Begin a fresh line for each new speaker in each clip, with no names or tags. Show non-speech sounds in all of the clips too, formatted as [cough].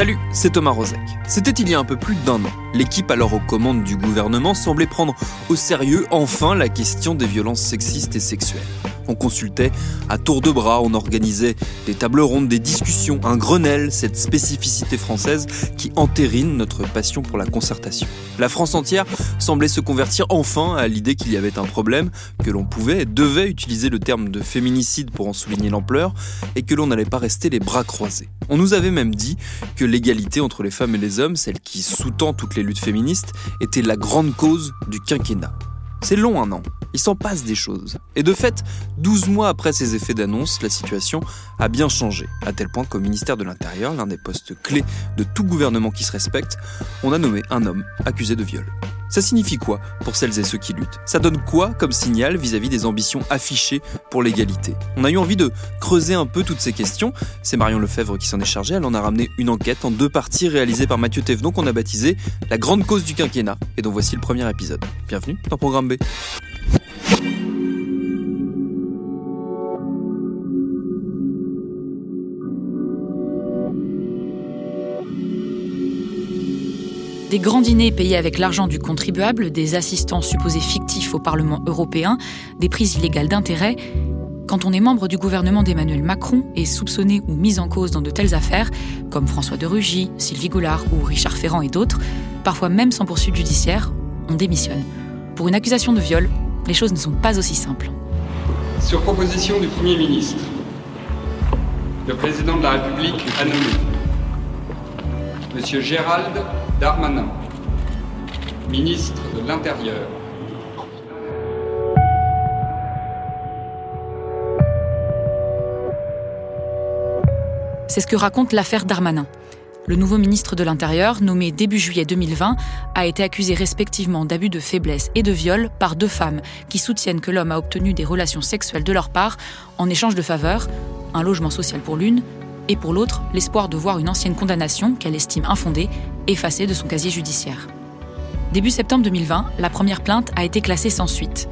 Salut, c'est Thomas Rozek. C'était il y a un peu plus d'un an. L'équipe alors aux commandes du gouvernement semblait prendre au sérieux enfin la question des violences sexistes et sexuelles. On consultait à tour de bras, on organisait des tables rondes, des discussions, un Grenelle, cette spécificité française qui entérine notre passion pour la concertation. La France entière semblait se convertir enfin à l'idée qu'il y avait un problème, que l'on pouvait et devait utiliser le terme de féminicide pour en souligner l'ampleur, et que l'on n'allait pas rester les bras croisés. On nous avait même dit que l'égalité entre les femmes et les hommes, celle qui sous-tend toutes les luttes féministes, était la grande cause du quinquennat. C'est long un an, il s'en passe des choses. Et de fait, 12 mois après ces effets d'annonce, la situation a bien changé, à tel point qu'au ministère de l'Intérieur, l'un des postes clés de tout gouvernement qui se respecte, on a nommé un homme accusé de viol. Ça signifie quoi pour celles et ceux qui luttent? Ça donne quoi comme signal vis-à-vis des ambitions affichées pour l'égalité? On a eu envie de creuser un peu toutes ces questions. C'est Marion Lefebvre qui s'en est chargée. Elle en a ramené une enquête en deux parties réalisée par Mathieu Thévenot qu'on a baptisé La grande cause du quinquennat et dont voici le premier épisode. Bienvenue dans Programme B.
Des grands dîners payés avec l'argent du contribuable, des assistants supposés fictifs au Parlement européen, des prises illégales d'intérêt. Quand on est membre du gouvernement d'Emmanuel Macron et soupçonné ou mis en cause dans de telles affaires, comme François de Rugy, Sylvie Goulard ou Richard Ferrand et d'autres, parfois même sans poursuite judiciaire, on démissionne. Pour une accusation de viol, les choses ne sont pas aussi simples.
Sur proposition du Premier ministre, le président de la République a nommé Monsieur Gérald Darmanin, ministre de l'Intérieur.
C'est ce que raconte l'affaire Darmanin. Le nouveau ministre de l'Intérieur, nommé début juillet 2020, a été accusé respectivement d'abus de faiblesse et de viol par deux femmes qui soutiennent que l'homme a obtenu des relations sexuelles de leur part en échange de faveurs, un logement social pour l'une et pour l'autre l'espoir de voir une ancienne condamnation, qu'elle estime infondée, effacée de son casier judiciaire. Début septembre 2020, la première plainte a été classée sans suite.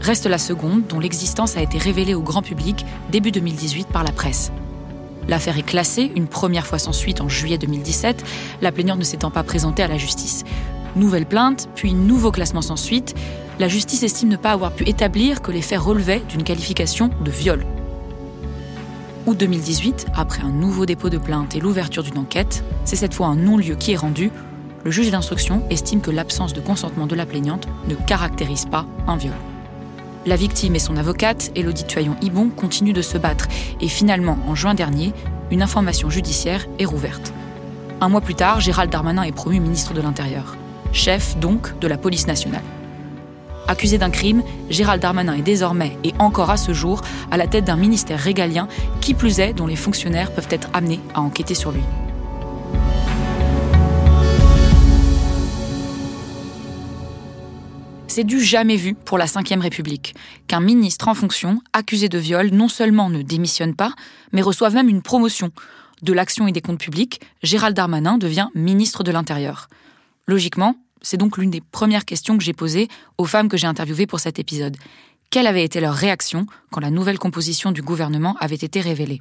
Reste la seconde, dont l'existence a été révélée au grand public début 2018 par la presse. L'affaire est classée, une première fois sans suite en juillet 2017, la plaignante ne s'étant pas présentée à la justice. Nouvelle plainte, puis nouveau classement sans suite. La justice estime ne pas avoir pu établir que les faits relevaient d'une qualification de viol août 2018, après un nouveau dépôt de plainte et l'ouverture d'une enquête, c'est cette fois un non-lieu qui est rendu. Le juge d'instruction estime que l'absence de consentement de la plaignante ne caractérise pas un viol. La victime et son avocate, Elodie Tuaillon-Ibon, continuent de se battre et finalement, en juin dernier, une information judiciaire est rouverte. Un mois plus tard, Gérald Darmanin est promu ministre de l'Intérieur, chef donc de la police nationale. Accusé d'un crime, Gérald Darmanin est désormais, et encore à ce jour, à la tête d'un ministère régalien, qui plus est, dont les fonctionnaires peuvent être amenés à enquêter sur lui. C'est du jamais vu pour la Ve République qu'un ministre en fonction, accusé de viol, non seulement ne démissionne pas, mais reçoive même une promotion. de l'Action et des Comptes Publics, Gérald Darmanin devient ministre de l'Intérieur. Logiquement, c'est donc l'une des premières questions que j'ai posées aux femmes que j'ai interviewées pour cet épisode. Quelle avait été leur réaction quand la nouvelle composition du gouvernement avait été révélée?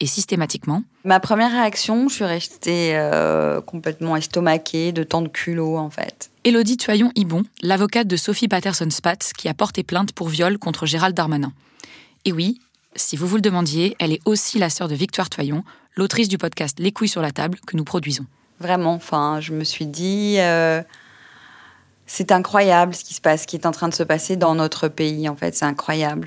Et systématiquement
Ma première réaction, je suis restée euh, complètement estomaquée de tant de culot en fait.
Élodie Tuyon-Ibon, l'avocate de Sophie Patterson-Spatz, qui a porté plainte pour viol contre Gérald Darmanin. Et oui, si vous vous le demandiez, elle est aussi la sœur de Victoire Toyon, l'autrice du podcast Les couilles sur la table que nous produisons.
Vraiment, enfin, je me suis dit, euh, c'est incroyable ce qui se passe, ce qui est en train de se passer dans notre pays. En fait, c'est incroyable.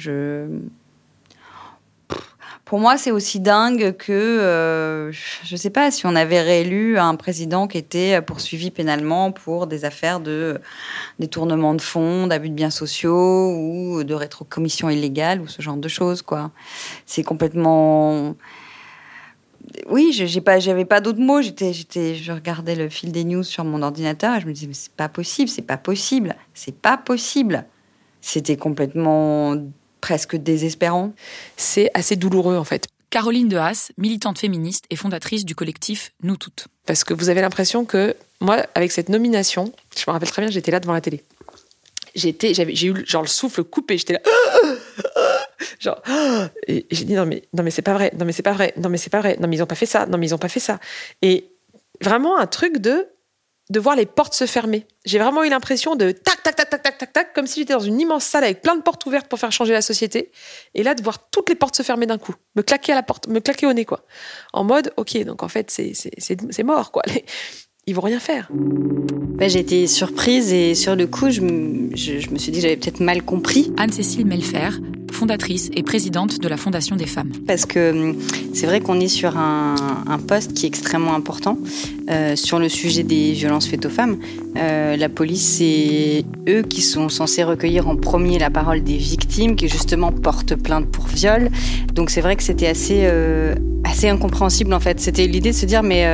Pour moi, c'est aussi dingue que, euh, je ne sais pas, si on avait réélu un président qui était poursuivi pénalement pour des affaires de détournement de fonds, d'abus de biens sociaux ou de rétrocommission illégale ou ce genre de choses, quoi. C'est complètement oui, j'ai pas, j'avais pas d'autres mots. J'étais, j'étais, je regardais le fil des news sur mon ordinateur et je me disais, mais c'est pas possible, c'est pas possible, c'est pas possible. C'était complètement presque désespérant.
C'est assez douloureux en fait.
Caroline de Haas, militante féministe et fondatrice du collectif Nous Toutes.
Parce que vous avez l'impression que moi, avec cette nomination, je me rappelle très bien, j'étais là devant la télé. J'étais, j'ai eu genre le souffle coupé. J'étais là, [gasps] genre, [gasps] et j'ai dit non mais non mais c'est pas vrai, non mais c'est pas vrai, non mais c'est pas vrai, non mais ils ont pas fait ça, non mais ils ont pas fait ça. Et vraiment un truc de de voir les portes se fermer. J'ai vraiment eu l'impression de tac, tac, tac, tac, tac, tac, tac, comme si j'étais dans une immense salle avec plein de portes ouvertes pour faire changer la société. Et là, de voir toutes les portes se fermer d'un coup. Me claquer à la porte, me claquer au nez, quoi. En mode, ok, donc en fait, c'est mort, quoi. Ils vont rien faire.
Bah, j'ai été surprise et sur le coup, je, je me suis dit que j'avais peut-être mal compris.
Anne-Cécile Melfer, fondatrice et présidente de la Fondation des femmes.
Parce que hum, c'est vrai qu'on est sur un, poste qui est extrêmement important euh, sur le sujet des violences faites aux femmes. Euh, la police, c'est eux qui sont censés recueillir en premier la parole des victimes qui justement portent plainte pour viol. Donc c'est vrai que c'était assez, euh, assez incompréhensible en fait. C'était l'idée de se dire mais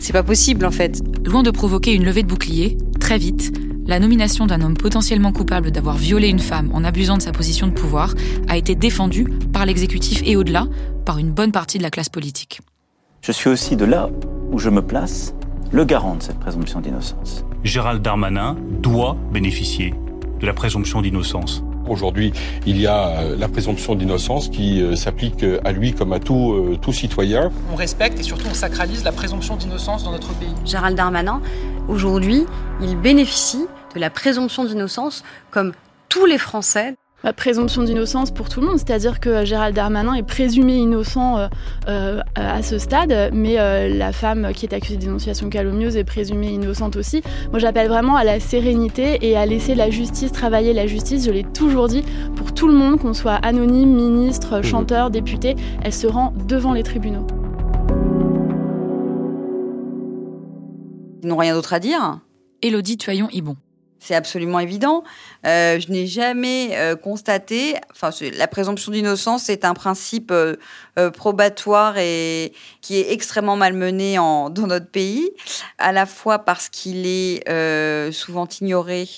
c'est pas possible en fait.
Loin de provoquer une levée de bouclier, très vite, la nomination d'un homme potentiellement coupable d'avoir violé une femme en abusant de sa position de pouvoir a été défendue par l'exécutif et au-delà par une bonne partie de la classe politique.
Je suis aussi de là où je me place le garant de cette présomption d'innocence.
Gérald Darmanin doit bénéficier de la présomption d'innocence.
Aujourd'hui, il y a euh, la présomption d'innocence qui euh, s'applique à lui comme à tout, euh, tout citoyen.
On respecte et surtout on sacralise la présomption d'innocence dans notre pays.
Gérald Darmanin, aujourd'hui, il bénéficie de la présomption d'innocence comme tous les Français.
La présomption d'innocence pour tout le monde, c'est-à-dire que Gérald Darmanin est présumé innocent euh, euh, à ce stade, mais euh, la femme qui est accusée de dénonciation calomnieuse est présumée innocente aussi. Moi j'appelle vraiment à la sérénité et à laisser la justice travailler la justice, je l'ai toujours dit, pour tout le monde, qu'on soit anonyme, ministre, mmh. chanteur, député, elle se rend devant les tribunaux.
N'ont rien d'autre à dire
Élodie Tuyon-Ibon.
C'est absolument évident. Euh, je n'ai jamais euh, constaté. Enfin, la présomption d'innocence est un principe euh, probatoire et qui est extrêmement malmené en, dans notre pays, à la fois parce qu'il est souvent ignoré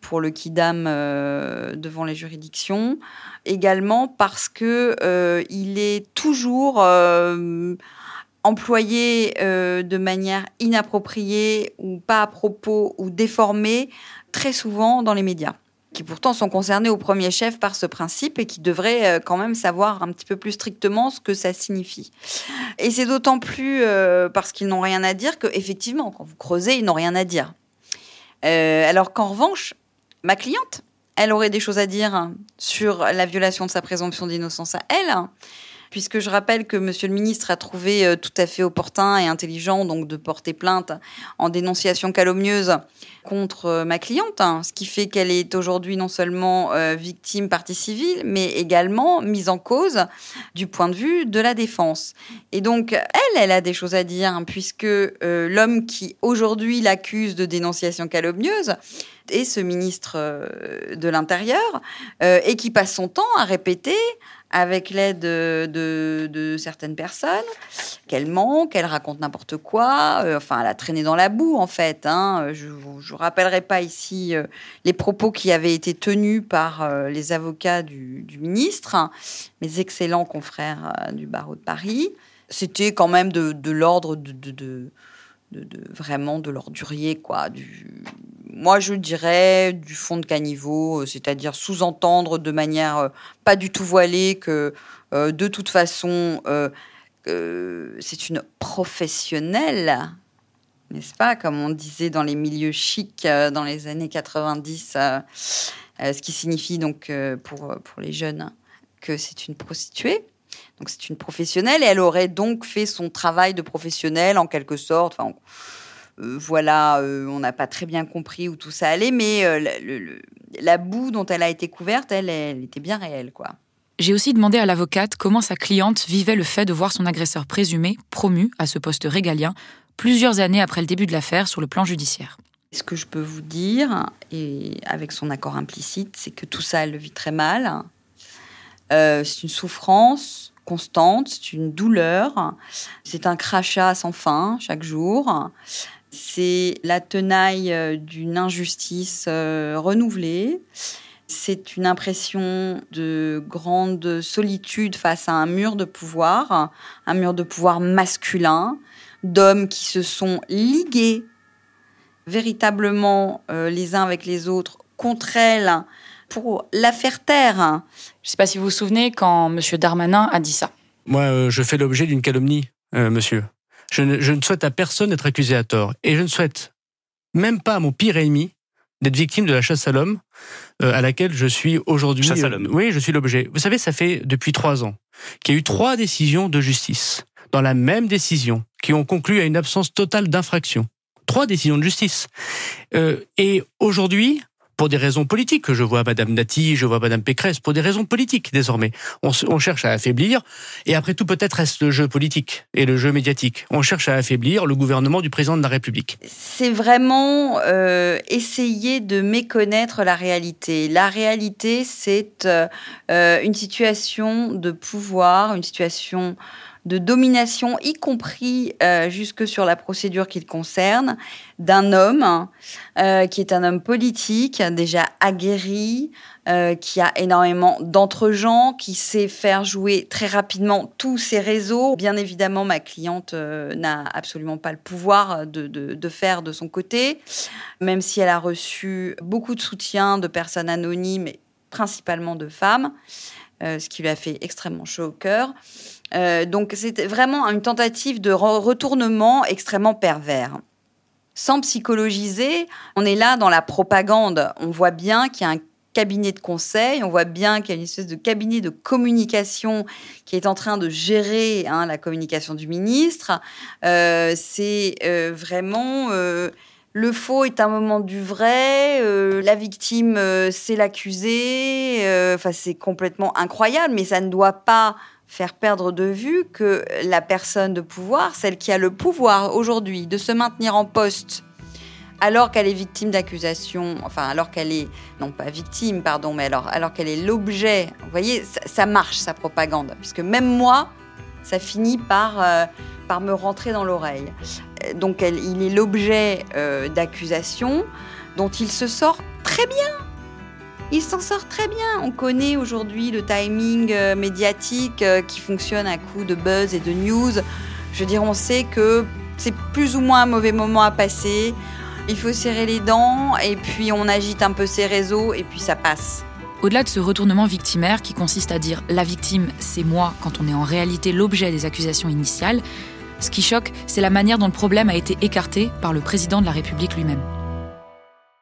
pour le kidam devant les juridictions, également parce que il est toujours employé de manière inappropriée ou pas à propos ou déformée très souvent dans les médias qui pourtant sont concernés au premier chef par ce principe et qui devraient euh, quand même savoir un petit peu plus strictement ce que ça signifie. Et c'est d'autant plus euh, parce qu'ils n'ont rien à dire que effectivement, quand vous creusez, ils n'ont rien à dire. Euh, alors qu'en revanche, ma cliente, elle aurait des choses à dire sur la violation de sa présomption d'innocence à elle puisque je rappelle que Monsieur le ministre a trouvé euh, tout à fait opportun et intelligent donc de porter plainte en dénonciation calomnieuse contre euh, ma cliente, hein, ce qui fait qu'elle est aujourd'hui non seulement euh, victime partie civile, mais également mise en cause du point de vue de la défense. Et donc elle, elle a des choses à dire hein, puisque l'homme qui aujourd'hui l'accuse de dénonciation calomnieuse est ce ministre de l'Intérieur et qui passe son temps à répéter avec l'aide de, certaines personnes, qu'elle ment, qu'elle raconte n'importe quoi. Euh, enfin, elle a traîné dans la boue, en fait. Hein. Je ne rappellerai pas ici euh, les propos qui avaient été tenus par euh, les avocats du, ministre, mes excellents confrères du barreau de Paris. C'était quand même de l'ordre de, de, de, vraiment de l'ordurier, quoi. Du, moi, je dirais du fond de caniveau, euh, c'est-à-dire sous-entendre de manière euh, pas du tout voilée que euh, de toute façon, c'est une professionnelle, n'est-ce pas Comme on disait dans les milieux chics dans les années 90, ce qui signifie donc pour, pour les jeunes que c'est une prostituée. Donc c'est une professionnelle et elle aurait donc fait son travail de professionnelle en quelque sorte. Enfin, euh, voilà, euh, on n'a pas très bien compris où tout ça allait, mais euh, la boue dont elle a été couverte, elle, elle était bien réelle, quoi.
J'ai aussi demandé à l'avocate comment sa cliente vivait le fait de voir son agresseur présumé promu à ce poste régalien plusieurs années après le début de l'affaire sur le plan judiciaire.
Ce que je peux vous dire, et avec son accord implicite, c'est que tout ça, elle le vit très mal. C'est une souffrance constante, c'est une douleur, c'est un crachat sans fin chaque jour. C'est la tenaille euh, d'une injustice euh, renouvelée. C'est une impression de grande solitude face à un mur de pouvoir, un mur de pouvoir masculin, d'hommes qui se sont ligués véritablement euh, les uns avec les autres contre elle pour la faire taire. Je
ne sais pas si vous vous souvenez quand M. Darmanin a dit ça.
Moi, je fais l'objet d'une calomnie, monsieur. Je ne, souhaite à personne d'être accusé à tort. Et je ne souhaite même pas à mon pire ennemi d'être victime de la chasse à l'homme euh, à laquelle je suis aujourd'hui.
Chasse à l'homme.
oui, je suis l'objet. Vous savez, ça fait depuis trois ans qu'il y a eu trois décisions de justice dans la même décision qui ont conclu à une absence totale d'infraction. Trois décisions de justice. Euh, et aujourd'hui, pour des raisons politiques. Je vois Madame Dati, je vois Madame Pécresse, pour des raisons politiques désormais. On, cherche à affaiblir, et après tout peut-être reste le jeu politique et le jeu médiatique. On cherche à affaiblir le gouvernement du président de la République.
C'est vraiment euh, essayer de méconnaître la réalité. La réalité, c'est euh, une situation de pouvoir, une situation de domination, y compris euh, jusque sur la procédure qu'il concerne, d'un homme euh, qui est un homme politique, déjà aguerri, euh, qui a énormément d'entre-gens, qui sait faire jouer très rapidement tous ses réseaux. Bien évidemment, ma cliente n'a absolument pas le pouvoir de, de, faire de son côté, même si elle a reçu beaucoup de soutien de personnes anonymes, et principalement de femmes, ce qui lui a fait extrêmement chaud au cœur. Euh, donc c'était vraiment une tentative de retournement extrêmement pervers. Sans psychologiser, on est là dans la propagande. On voit bien qu'il y a un cabinet de conseil, on voit bien qu'il y a une espèce de cabinet de communication qui est en train de gérer hein, la communication du ministre. Euh, c'est euh, vraiment le faux est un moment du vrai, la victime c'est l'accusé. Enfin, c'est complètement incroyable, mais ça ne doit pas faire perdre de vue que la personne de pouvoir, celle qui a le pouvoir aujourd'hui de se maintenir en poste alors qu'elle est victime d'accusations, enfin alors qu'elle est, non pas victime, pardon, mais alors, alors qu'elle est l'objet, vous voyez, ça, marche sa propagande, puisque même moi, ça finit par, euh, par me rentrer dans l'oreille. Donc elle, il est l'objet euh, d'accusations dont il se sort très bien il s'en sort très bien. On connaît aujourd'hui le timing euh, médiatique euh, qui fonctionne à coup de buzz et de news. Je veux dire, on sait que c'est plus ou moins un mauvais moment à passer. Il faut serrer les dents et puis on agite un peu ses réseaux et puis ça passe.
Au-delà de ce retournement victimaire qui consiste à dire la victime, c'est moi quand on est en réalité l'objet des accusations initiales, ce qui choque, c'est la manière dont le problème a été écarté par le président de la République lui-même.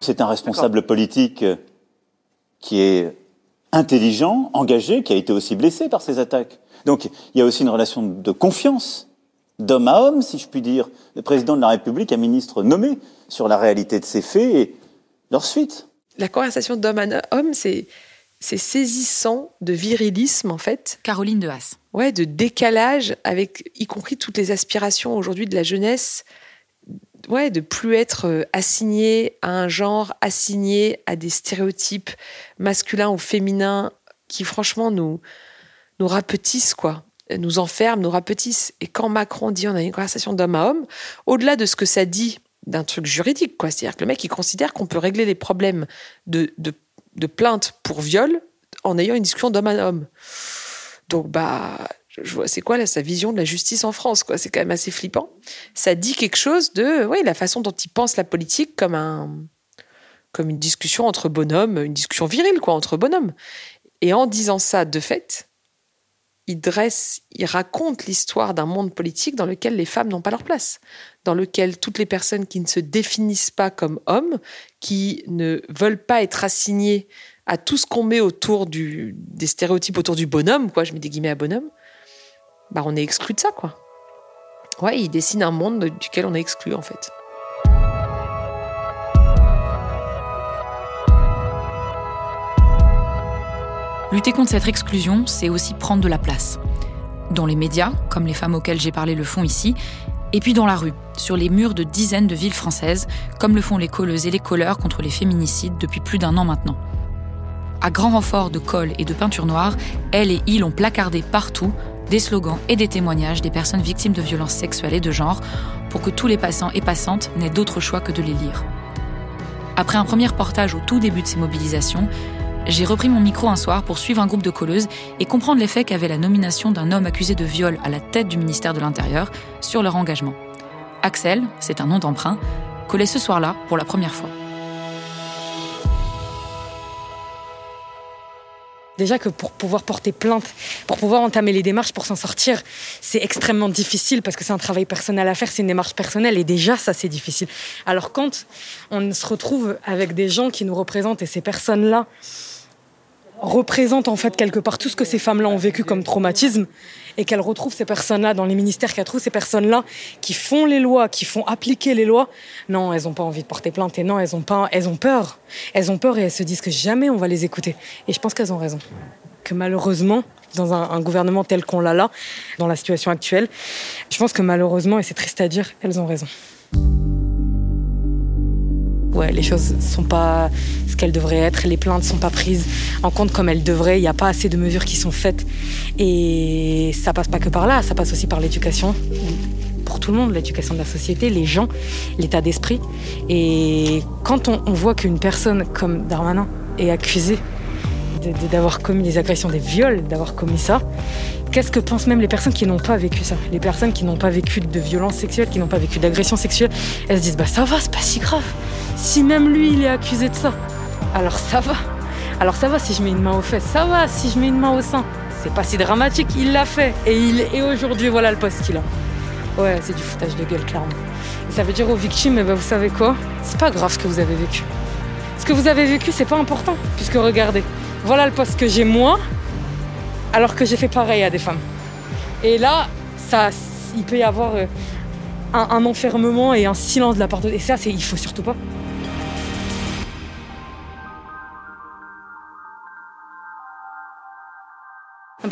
C'est un responsable politique qui est intelligent, engagé, qui a été aussi blessé par ces attaques. Donc il y a aussi une relation de confiance, d'homme à homme, si je puis dire. Le président de la République, un ministre nommé sur la réalité de ces faits et leur suite.
La conversation d'homme à homme, c'est c'est saisissant de virilisme en fait.
Caroline de Haas.
Ouais, de décalage avec y compris toutes les aspirations aujourd'hui de la jeunesse ouais, de plus être euh, assigné à un genre, assigné à des stéréotypes masculins ou féminins qui franchement nous, nous rapetissent, quoi nous enferment, nous rapetissent. Et quand Macron dit on a une conversation d'homme à homme, au-delà de ce que ça dit d'un truc juridique, quoi, c'est-à-dire que le mec il considère qu'on peut régler les problèmes de, de, de plainte pour viol en ayant une discussion d'homme à homme. Donc bah je vois c'est quoi là, sa vision de la justice en France quoi? C'est quand même assez flippant. Ça dit quelque chose de la façon dont il pense la politique comme un comme une discussion entre bonhommes une discussion virile quoi entre bonhommes. Et en disant ça de fait il dresse il raconte l'histoire d'un monde politique dans lequel les femmes n'ont pas leur place dans lequel toutes les personnes qui ne se définissent pas comme hommes qui ne veulent pas être assignées à tout ce qu'on met autour des stéréotypes autour du bonhomme, quoi, je mets des guillemets à bonhomme, bah on est exclu de ça, quoi. Ouais, il dessine un monde duquel on est exclu, en fait.
Lutter contre cette exclusion, c'est aussi prendre de la place. Dans les médias, comme les femmes auxquelles j'ai parlé le font ici, et puis dans la rue, sur les murs de dizaines de villes françaises, comme le font les colleuses et les colleurs contre les féminicides depuis plus d'un an maintenant. À grand renfort de colle et de peinture noire, elle et il ont placardé partout des slogans et des témoignages des personnes victimes de violences sexuelles et de genre pour que tous les passants et passantes n'aient d'autre choix que de les lire. Après un premier reportage au tout début de ces mobilisations, j'ai repris mon micro un soir pour suivre un groupe de colleuses et comprendre l'effet qu'avait la nomination d'un homme accusé de viol à la tête du ministère de l'Intérieur sur leur engagement. Axel, c'est un nom d'emprunt, collait ce soir-là pour la première fois.
Déjà que pour pouvoir porter plainte, pour pouvoir entamer les démarches pour s'en sortir, c'est extrêmement difficile parce que c'est un travail personnel à faire, c'est une démarche personnelle et déjà ça c'est difficile. Alors quand on se retrouve avec des gens qui nous représentent et ces personnes-là représentent en fait quelque part tout ce que ces femmes-là ont vécu comme traumatisme et qu'elles retrouvent ces personnes-là dans les ministères, qu'elles trouvent ces personnes-là qui font les lois, qui font appliquer les lois, non, elles n'ont pas envie de porter plainte et non, elles ont, pas, elles ont peur. Elles ont peur et elles se disent que jamais on va les écouter. Et je pense qu'elles ont raison. Que malheureusement, dans un, un gouvernement tel qu'on l'a là, dans la situation actuelle, je pense que malheureusement, et c'est triste à dire, elles ont raison ouais, les choses sont pas ce qu'elles devraient être, les plaintes sont pas prises en compte comme elles devraient, il n'y a pas assez de mesures qui sont faites. Et ça passe pas que par là, ça passe aussi par l'éducation. Pour tout le monde, l'éducation de la société, les gens, l'état d'esprit. Et quand on, on voit qu'une personne comme Darmanin est accusée d'avoir commis des agressions, des viols, d'avoir commis ça, Qu'est-ce que pensent même les personnes qui n'ont pas vécu ça? Les personnes qui n'ont pas vécu de violence sexuelle, qui n'ont pas vécu d'agression sexuelle, elles se disent bah ça va, c'est pas si grave. Si même lui il est accusé de ça, alors ça va. Alors ça va si je mets une main aux fesses, ça va si je mets une main au sein. C'est pas si dramatique, il l'a fait et et aujourd'hui voilà le poste qu'il a. Ouais, c'est du foutage de gueule clairement. Et ça veut dire aux victimes, eh ben, vous savez quoi? C'est pas grave ce que vous avez vécu. Ce que vous avez vécu, c'est pas important, puisque regardez, voilà le poste que j'ai moi, alors que j'ai fait pareil à des femmes. Et là, ça, il peut y avoir euh, un, enfermement et un silence de la part de... Et ça, il faut surtout pas.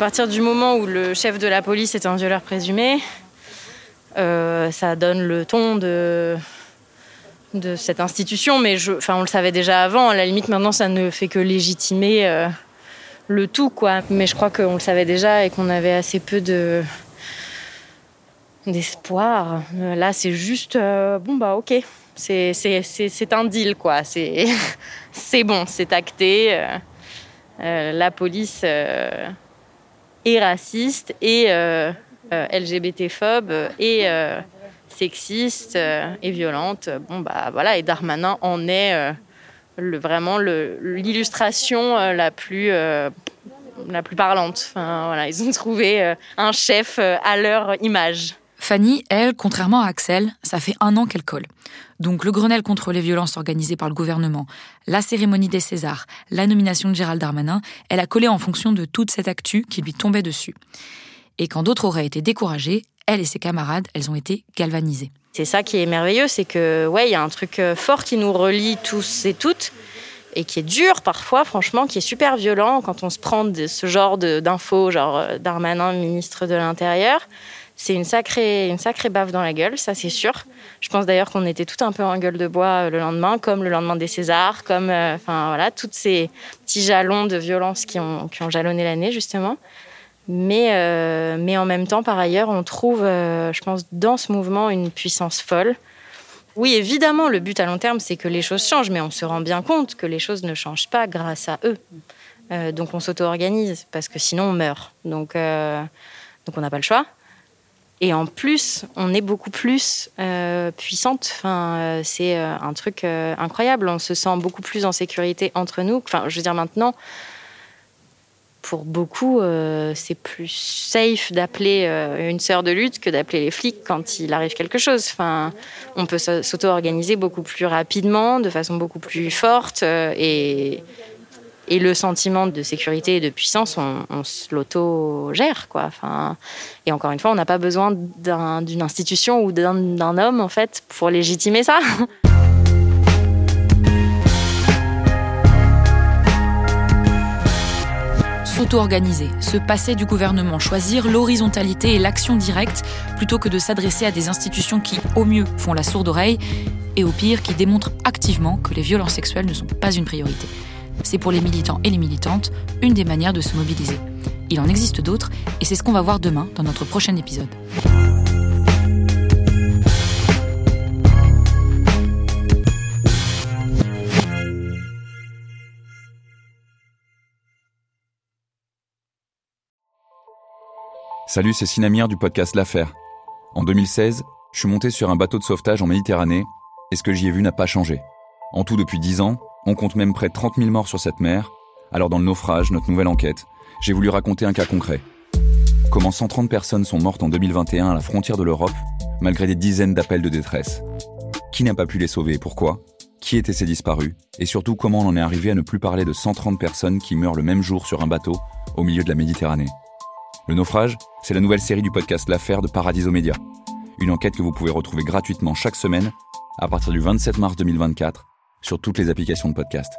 Partir du moment où le chef de la police est un violeur présumé, euh, ça donne le ton de, cette institution, mais enfin, on le savait déjà avant. À la limite, maintenant, ça ne fait que légitimer euh, le tout, quoi. Mais je crois qu'on le savait déjà et qu'on avait assez peu de d'espoir. Là, c'est juste euh, bon bah ok, c'est un deal quoi. [laughs] C'est bon, c'est acté. Euh, euh, la police euh, est raciste et euh, LGBT-phobe et sexiste et violente. Bon bah voilà, et Darmanin en est le, vraiment l'illustration la plus la plus parlante. Enfin, voilà, ils ont [laughs] trouvé euh, un chef euh, à leur image.
Fanny, elle, contrairement à Axel, ça fait un an qu'elle colle. Donc le Grenelle contre les violences organisé par le gouvernement, la cérémonie des Césars, la nomination de Gérald Darmanin, elle a collé en fonction de toute cette actu qui lui tombait dessus. Et quand d'autres auraient été découragés, elle et ses camarades, elles ont été galvanisées.
C'est ça qui est merveilleux, c'est que ouais, il y a un truc euh, fort qui nous relie tous et toutes et qui est dur parfois, franchement, qui est super violent quand on se prend de ce genre d'infos, genre euh, Darmanin, ministre de l'Intérieur. C'est une sacrée, une sacrée baffe dans la gueule, ça c'est sûr. Je pense d'ailleurs qu'on était tout un peu en gueule de bois euh, le lendemain, comme le lendemain des Césars, comme euh, voilà, tous ces petits jalons de violence qui ont, qui ont jalonné l'année justement. Mais, euh, mais en même temps, par ailleurs, on trouve, je pense, dans ce mouvement une puissance folle. Oui, évidemment, le but à long terme, c'est que les choses changent, mais on se rend bien compte que les choses ne changent pas grâce à eux. Donc on s'auto-organise, parce que sinon on meurt. Donc Donc on n'a pas le choix. Et en plus, on est beaucoup plus euh, puissante. Enfin, euh, c'est euh, un truc incroyable. On se sent beaucoup plus en sécurité entre nous. Enfin, je veux dire maintenant, pour beaucoup, c'est plus safe d'appeler une sœur de lutte que d'appeler les flics quand il arrive quelque chose. Enfin, on peut s'auto-organiser beaucoup plus rapidement, de façon beaucoup plus forte et et le sentiment de sécurité et de puissance, on, l'auto-gère. Quoi. Et encore une fois, on n'a pas besoin d'une institution ou d'un homme, en fait, pour légitimer ça.
S'auto-organiser, se passer du gouvernement, choisir l'horizontalité et l'action directe plutôt que de s'adresser à des institutions qui, au mieux, font la sourde oreille et au pire, qui démontrent activement que les violences sexuelles ne sont pas une priorité. C'est pour les militants et les militantes une des manières de se mobiliser. Il en existe d'autres et c'est ce qu'on va voir demain dans notre prochain épisode.
Salut, c'est Sinamir du podcast L'Affaire. En 2016, je suis monté sur un bateau de sauvetage en Méditerranée et ce que j'y ai vu n'a pas changé. En tout, depuis 10 ans, on compte même près de 30 000 morts sur cette mer. Alors dans le naufrage, notre nouvelle enquête, j'ai voulu raconter un cas concret. Comment 130 personnes sont mortes en 2021 à la frontière de l'Europe, malgré des dizaines d'appels de détresse. Qui n'a pas pu les sauver? Et pourquoi? Qui étaient ces disparus? Et surtout, comment on en est arrivé à ne plus parler de 130 personnes qui meurent le même jour sur un bateau au milieu de la Méditerranée? Le naufrage, c'est la nouvelle série du podcast L'affaire de Paradiso Média. Une enquête que vous pouvez retrouver gratuitement chaque semaine à partir du 27 mars 2024 sur toutes les applications de podcast.